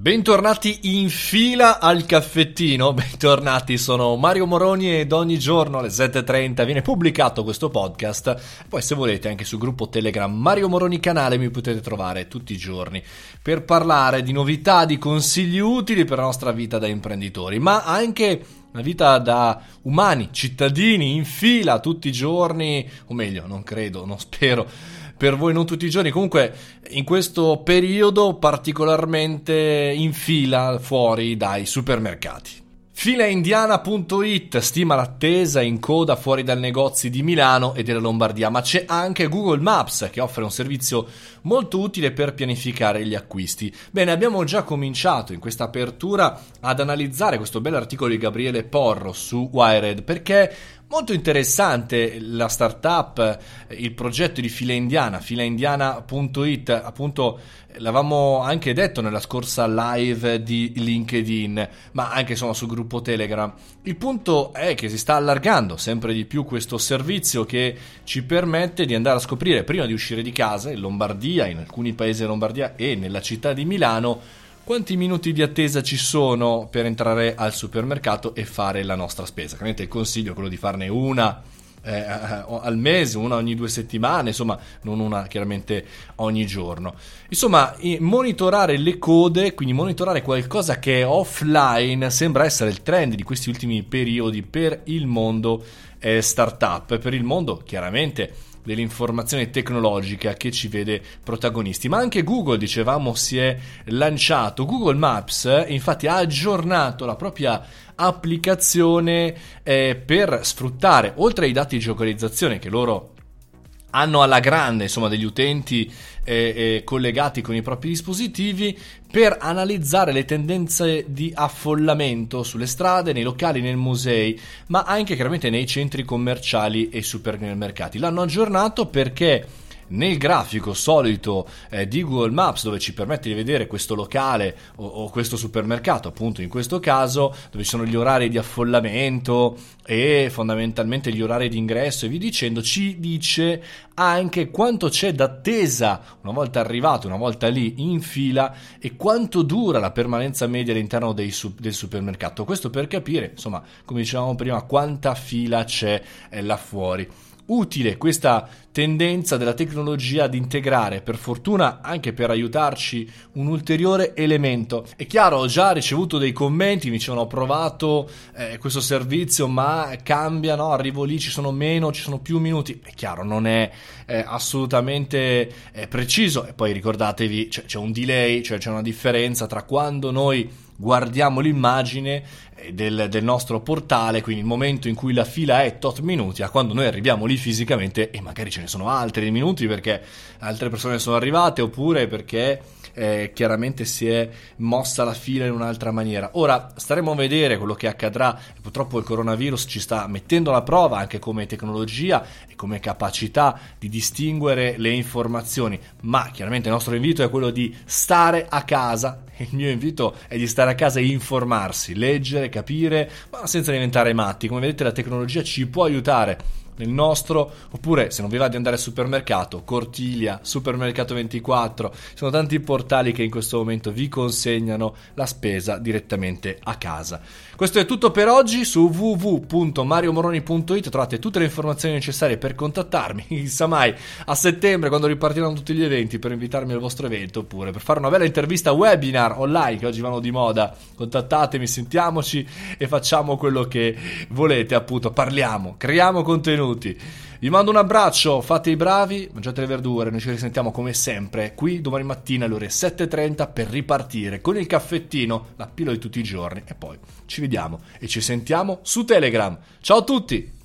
Bentornati in fila al caffettino, bentornati, sono Mario Moroni ed ogni giorno alle 7.30 viene pubblicato questo podcast, poi se volete anche sul gruppo Telegram Mario Moroni canale mi potete trovare tutti i giorni per parlare di novità, di consigli utili per la nostra vita da imprenditori, ma anche una vita da umani, cittadini in fila tutti i giorni, o meglio, non credo, non spero per voi non tutti i giorni, comunque in questo periodo particolarmente in fila fuori dai supermercati. Filaindiana.it stima l'attesa in coda fuori dal negozio di Milano e della Lombardia, ma c'è anche Google Maps che offre un servizio molto utile per pianificare gli acquisti. Bene, abbiamo già cominciato in questa apertura ad analizzare questo bell'articolo di Gabriele Porro su Wired perché Molto interessante la startup, il progetto di Fila Indiana, filaindiana.it, appunto l'avevamo anche detto nella scorsa live di LinkedIn, ma anche insomma sul gruppo Telegram. Il punto è che si sta allargando sempre di più questo servizio che ci permette di andare a scoprire prima di uscire di casa in Lombardia, in alcuni paesi della Lombardia e nella città di Milano quanti minuti di attesa ci sono per entrare al supermercato e fare la nostra spesa. Chiaramente il consiglio è quello di farne una eh, eh, al mese, una ogni due settimane, insomma, non una chiaramente ogni giorno. Insomma, monitorare le code, quindi monitorare qualcosa che è offline, sembra essere il trend di questi ultimi periodi per il mondo eh, startup, per il mondo chiaramente dell'informazione tecnologica che ci vede protagonisti. Ma anche Google, dicevamo, si è lanciato. Google Maps, infatti, ha aggiornato la propria applicazione eh, per sfruttare, oltre ai dati di geolocalizzazione che loro hanno alla grande insomma, degli utenti eh, eh, collegati con i propri dispositivi per analizzare le tendenze di affollamento sulle strade, nei locali, nei musei, ma anche chiaramente nei centri commerciali e supermercati. L'hanno aggiornato perché nel grafico solito eh, di Google Maps dove ci permette di vedere questo locale o, o, questo supermercato, appunto in questo caso, dove ci sono gli orari di affollamento e fondamentalmente gli orari di ingresso e vi dicendo, ci dice anche quanto c'è d'attesa una volta arrivato, una volta lì in fila e quanto dura la permanenza media all'interno dei, del supermercato. Questo per capire, insomma, come dicevamo prima, quanta fila c'è eh, là fuori utile questa tendenza della tecnologia ad integrare, per fortuna anche per aiutarci, un ulteriore elemento. È chiaro, ho già ricevuto dei commenti, mi ci hanno provato eh, questo servizio, ma cambia, no? arrivo lì, ci sono meno, ci sono più minuti. È chiaro, non è eh, assolutamente eh, preciso. E poi ricordatevi, c'è, c'è un delay, cioè c'è una differenza tra quando noi guardiamo l'immagine eh, del, del, nostro portale, quindi il momento in cui la fila è tot minuti, a quando noi arriviamo lì fisicamente e magari ce ne sono altri minuti perché altre persone sono arrivate oppure perché eh, chiaramente si è mossa la fila in un'altra maniera. Ora staremo a vedere quello che accadrà. Purtroppo il coronavirus ci sta mettendo alla prova anche come tecnologia e come capacità di distinguere le informazioni, ma chiaramente il nostro invito è quello di stare a casa. Il mio invito è di stare a casa e informarsi, leggere, capire, ma senza diventare matti. Come vedete la tecnologia ci può aiutare nel nostro, oppure se non vi va di andare al supermercato, Cortiglia, Supermercato 24, sono tanti portali che in questo momento vi consegnano la spesa direttamente a casa. Questo è tutto per oggi. Su www.mariomoroni.it trovate tutte le informazioni necessarie per contattarmi, chissà mai a settembre quando ripartiranno tutti gli eventi per invitarmi al vostro evento oppure per fare una bella intervista webinar online che oggi vanno di moda. Contattatemi, sentiamoci e facciamo quello che volete, appunto, parliamo, creiamo contenuti minuti. Vi mando un abbraccio, fate i bravi, mangiate le verdure, noi ci risentiamo come sempre qui domani mattina alle ore 7.30 per ripartire con il caffettino, la pillola di tutti i giorni e poi ci vediamo e ci sentiamo su Telegram. Ciao a tutti!